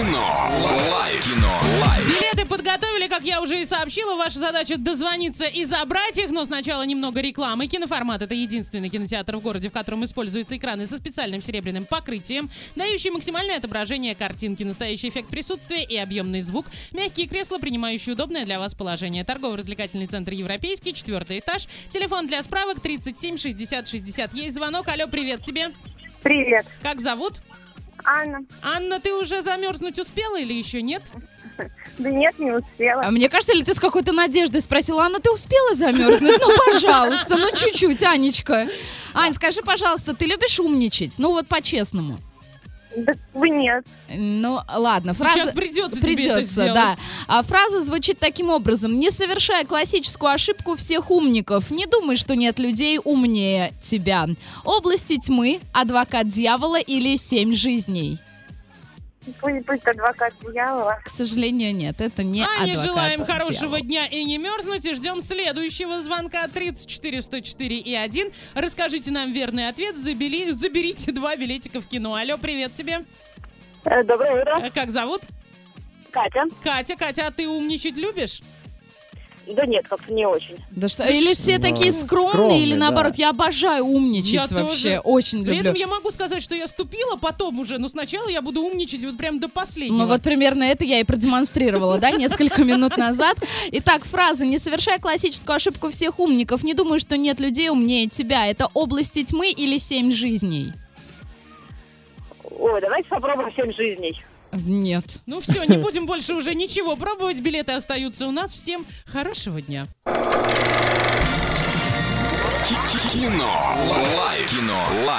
Кино. Лайф. Кино. Лайф. Билеты подготовили, как я уже и сообщила. Ваша задача дозвониться и забрать их, но сначала немного рекламы. Киноформат — это единственный кинотеатр в городе, в котором используются экраны со специальным серебряным покрытием, дающие максимальное отображение картинки, настоящий эффект присутствия и объемный звук, мягкие кресла, принимающие удобное для вас положение. Торгово-развлекательный центр «Европейский», четвертый этаж. Телефон для справок 37 60 60. Есть звонок. Алло, привет тебе. Привет, Как зовут? Анна. Анна, ты уже замерзнуть успела или еще нет? Да нет, не успела. А мне кажется, ли ты с какой-то надеждой спросила, Анна, ты успела замерзнуть? Ну, пожалуйста, ну чуть-чуть, Анечка. Ань, скажи, пожалуйста, ты любишь умничать? Ну, вот по-честному. Да вы нет. Ну, ладно, фраза... Сейчас придется, тебе это Придется, сделать. да. А фраза звучит таким образом. Не совершая классическую ошибку всех умников. Не думай, что нет людей умнее тебя. Области тьмы, адвокат дьявола или семь жизней. Пусть, пусть адвокат дьявола. К сожалению, нет, это не Ане адвокат желаем хорошего дьявола. дня и не мерзнуть. И ждем следующего звонка 34 104 и 1. Расскажите нам верный ответ. Забери, заберите два билетика в кино. Алло, привет тебе. Э, Доброе утро. Э, Как зовут? Катя. Катя. Катя, а ты умничать любишь? Да нет, как-то не очень. Да что, или все Ну, такие скромные, скромные, или да. наоборот, я обожаю умничать Я вообще, тоже. очень При люблю. этом я могу сказать, что я ступила потом уже, но сначала я буду умничать вот прям до последнего. Ну вот примерно это я и продемонстрировала, да, несколько минут назад. Итак, фраза «Не совершай классическую ошибку всех умников. Не думаю, что нет людей умнее тебя». Это области тьмы или семь жизней? Ой, давайте попробуем семь жизней. Нет. Ну все, не будем больше уже ничего пробовать. Билеты остаются у нас. Всем хорошего дня. Кино. Лайф. Кино. Лайф.